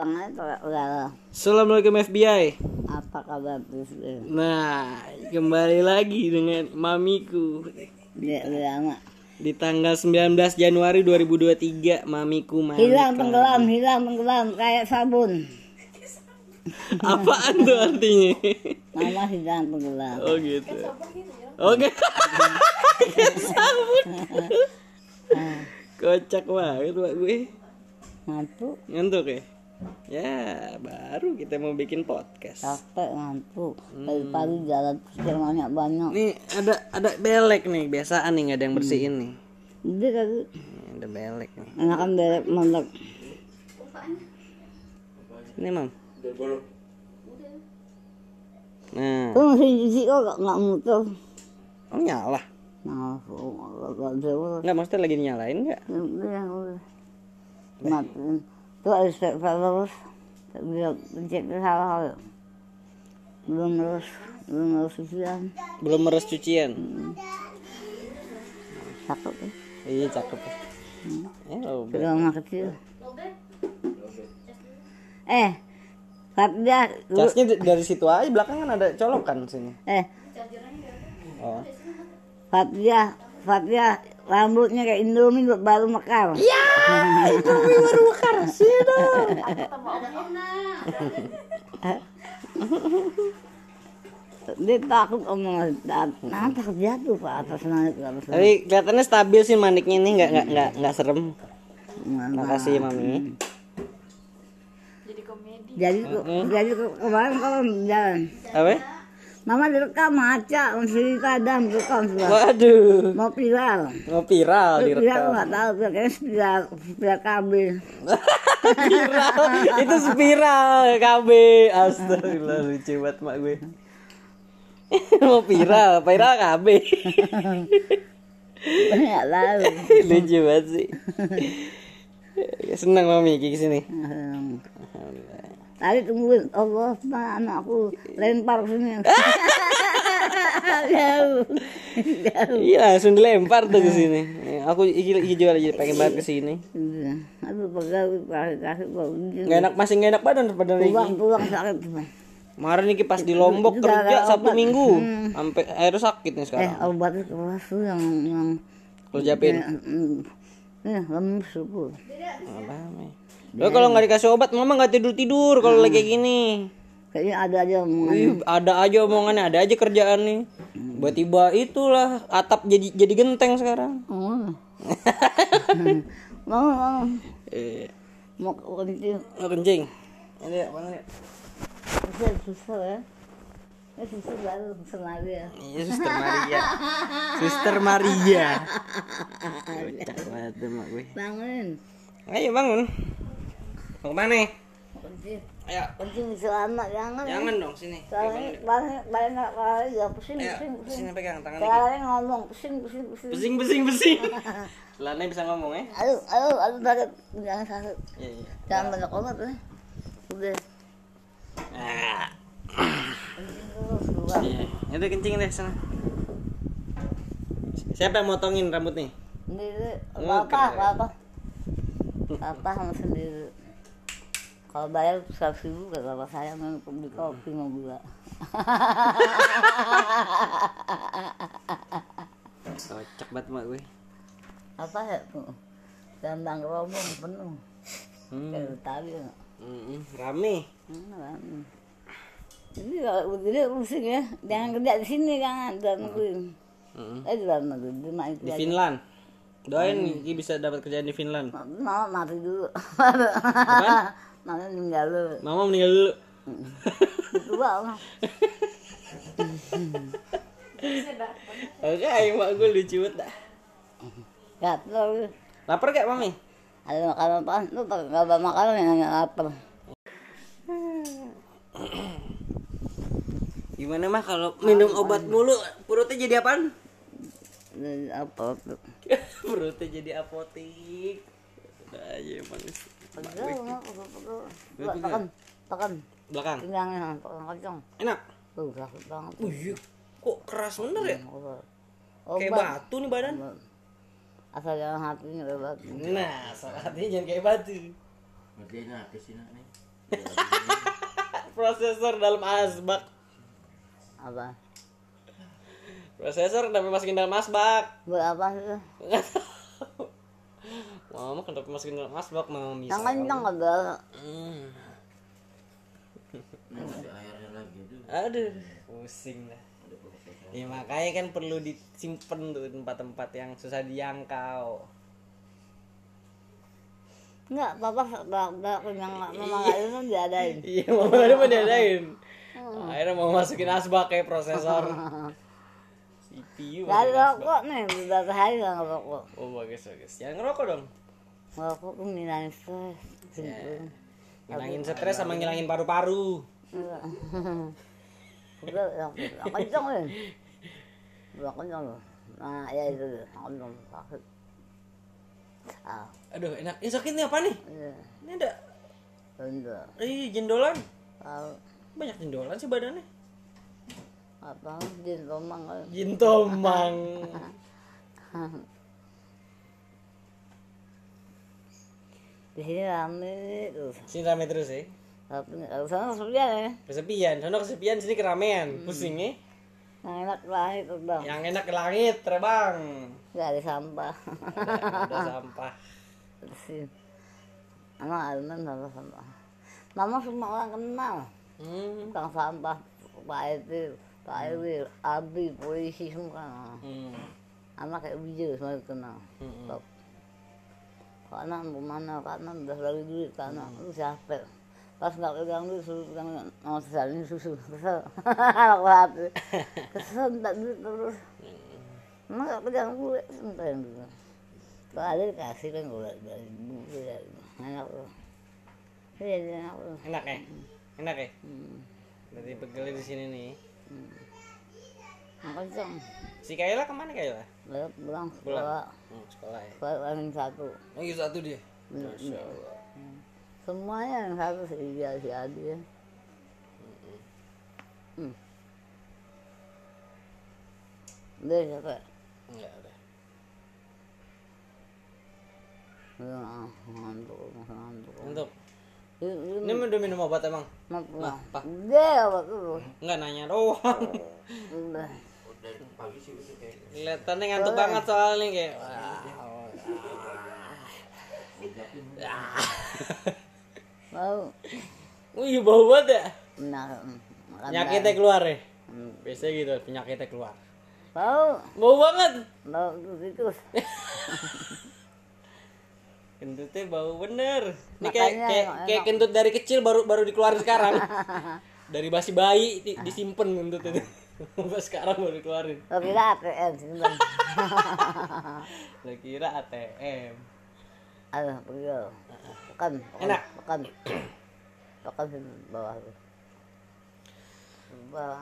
Assalamualaikum FBI. apa kabar tuh? Nah, kembali lagi dengan mamiku Dia udah lama. di tanggal 19 Januari 2023 mamiku mami. Hilang tenggelam, hilang tenggelam kayak sabun. Apaan tuh artinya? Mama hilang tenggelam. Oh gitu. Oke. Sabun. Kocak banget pak gue. Ngantuk, Ngantuk ya? Ya, baru kita mau bikin podcast. capek ngantuk. Dari pagi jalan pikir banyak banyak. Nih ada ada belek nih, biasaan nih nggak ada yang bersihin nih. Kali Nih, ada belek nih. enakan belek mondok. Ini mam. Nah, Tuh masih cuci kok nggak- nggak mutuh. oh nyala. Nah. Nggak maksudnya lagi nyalain nggak? Udah, udah. Matiin. Ada spektra terus. Dia pencet salah. Belum terus, belum terus cucian. Belum meres cucian. Cakep ya. Iya cakep. ya. Eh, oh, kecil. Eh, lu- Casnya dari situ aja belakang kan ada colokan sini. eh, Oh. Fatja, Fatja, rambutnya kayak Indomie baru mekar. Ya, itu baru mekar sih dong. Dia takut omong nah takut jatuh pak atas naik ke atas naik. Tapi kelihatannya stabil sih maniknya ini nggak nggak nggak nggak serem. Mana? Makasih mami. Jadi jadi ke- kemarin kalau jalan, Apa? Mama direkam maca, masih kadang direkam sudah. Waduh, Mau viral. mau viral Viral direkam. nggak tahu, kayaknya spiral, spiral kabel. spiral itu spiral KB astagfirullah lucu banget mak gue mau viral viral KB Nggak tahu. lucu banget sih senang mami sini Hmm. Tadi tungguin Allah anakku lempar ke sini. Jauh. Jauh. iya langsung dilempar tuh ke sini aku iki iki juga lagi pengen banget ke sini Iya. Aduh pegawai kasih nggak enak masih nggak enak badan pada Tulang Riki tulang sakit. kemarin Niki pas di Lombok kerja Sabtu obat. Minggu sampai akhirnya sakit nih Eh sekarang obat keras tuh yang yang kalau japin Hmm. Eh, lemes tuh. apa nih Lo kalau nggak dikasih obat, mama nggak tidur tidur kalau lagi kayak gini. Kayaknya ada aja omongan. Ih, ada aja omongannya, ada aja kerjaan nih. Tiba-tiba itulah atap jadi jadi genteng sekarang. Oh. Mau mau Eh, mau kencing. mau kencing. Ini ya, mana ya? Susah susah ya. Baru sengaja ya. Iya, Suster Maria. Suster Maria. Kocak banget tuh, mak gue. Bangun. Ayo bangun. Mau ke mana? Mau kencing. Ayo. Kencing di celana jangan. Jangan dong sini. Soalnya banyak banyak kali ya pusing Ayo, pusing pusing. sini pegang tangan. Soalnya ngomong pusing pusing pusing. Pusing pusing pusing. Lana bisa ngomong ya? Aduh aduh aduh sakit jangan sakit. Iya, iya. Jangan banyak obat ya. Udah. Ah. Keluar. Iya, itu kencing deh sana. Siapa yang motongin rambut nih? Sendiri. Oh, Apa keren. apa apa sama sendiri. Kalau bayar seratus ribu gak apa saya mau beli kopi mau gula. Kocak banget mak gue. apa ya tuh? Dandang rombong penuh. Hmm. Kayak tadi. ya. Mm-mm, rame. Hmm, rame. Jadi kalau begini pusing ya, jangan kerja di sini jangan dalam negeri. Mm-mm. Eh di dalam negeri, di Di. Finland. Doain Niki bisa dapat kerjaan di Finland. Mama mati dulu. Mama meninggal dulu. Mama meninggal dulu. Tua mah. Oke, ayo mak gue lucu banget dah. Gatel. Lapar gak mami? Ada makanan apaan? Lu nggak bawa makanan yang nggak lapar. Gimana mah kalau minum obat mulu perutnya jadi apaan? Jadi apa tuh? perutnya jadi apotik. Aja emang. Pegel, pegel, pegel. Tekan, tekan. Belakang. Pinggangnya, tekan kencang. Enak. Tuh, sakit banget. Oh iya. Kok keras bener ya? Obat. Kayak batu nih badan. Asal jangan hatinya lewat. Nah, salah hatinya jangan kayak batu. Ngerjain apa sih nak nih? Prosesor dalam asbak. apa Prosesor kenapa masukin dalam asbak? buat apa sih. Mama kenapa masukin dalam asbak mau bisa. yang kencang ada Hmm. Aduh, pusing lah. Ya makanya kan perlu disimpan tuh tempat-tempat yang susah dijangkau. enggak papa udah kenyang mama itu kan diadain Iya, mama ada mau diadain. Akhirnya mau masukin asbak kayak prosesor. CPU. asbak. rokok nih beberapa hari nggak ngerokok Oh bagus bagus. Jangan ngerokok dong. Ngerokok tuh ngilangin stres Ya. Ngilangin stres sama ngilangin paru-paru. Iya. udah yang kencang nih udah kencang loh nah ya itu deh kencang sakit ah Aduh, enak. Ini sakitnya apa nih? iya Ini ada bener Ih, jendolan. Banyak jendolan sih badannya. apa jin romang kan Jin tomang. di sini rame terus Sini rame terus ya. tapi sana sepian ya Kesepian, sono kesepian, sini keramaian. Pusing ya. yang enak lahir tuh bang Yang enak ke langit, terbang. nggak ada sampah Ada, ada sampah. bersih anak alman sama sampah mama semua orang kenal Hmm. tukang sampah pak itu pak Ewi Abi polisi semua kenal Hmm. anak kayak biju semua kenal Hmm. Karena mana karena udah lagi duit karena lu siapa? Pas nggak pegang duit suruh pegang mau ini susu. Kesel. Aku hati. Kesel tak duit terus. Emang nggak pegang duit? Sebentar dulu. Kalau ada dikasih kan gue dari dulu ya enak loh. Enak loh. Enak ya? Enak ya? hmm. Berarti pegelnya di sini nih. Nah, kenceng Si Kayla ke mana Kayla? Lalu pulang sekolah Oh, sekolah ya. sekolah yang satu Oh, iya satu dia. Masya. Allah. semuanya yang satu si dia si Adi ya hmm. Udah siapa? Enggak udah. Udah ah, ngantuk, ngantuk. Untuk. Ini, udah minum obat emang? mau pulang. Pak. Udah, apa tuh? Enggak nanya doang. Udah. Udah pagi sih udah kayak Kelihatannya ngantuk banget soalnya kayak. wah. Mau Wih, bau banget ya. makan Penyakitnya keluar ya. Hmm. Biasanya gitu, penyakitnya keluar. Mau, Bau banget. tuh tikus. Kentutnya bau bener. Ini kayak kayak, kayak kentut dari kecil baru baru dikeluarin sekarang. dari basi bayi di, disimpan kentut itu. Pas sekarang baru dikeluarin. Lo kira ATM bang. Lo kira ATM. Aduh, pergi lo. Pekan, pekan, Enak. Pekan di bawah. Bawah.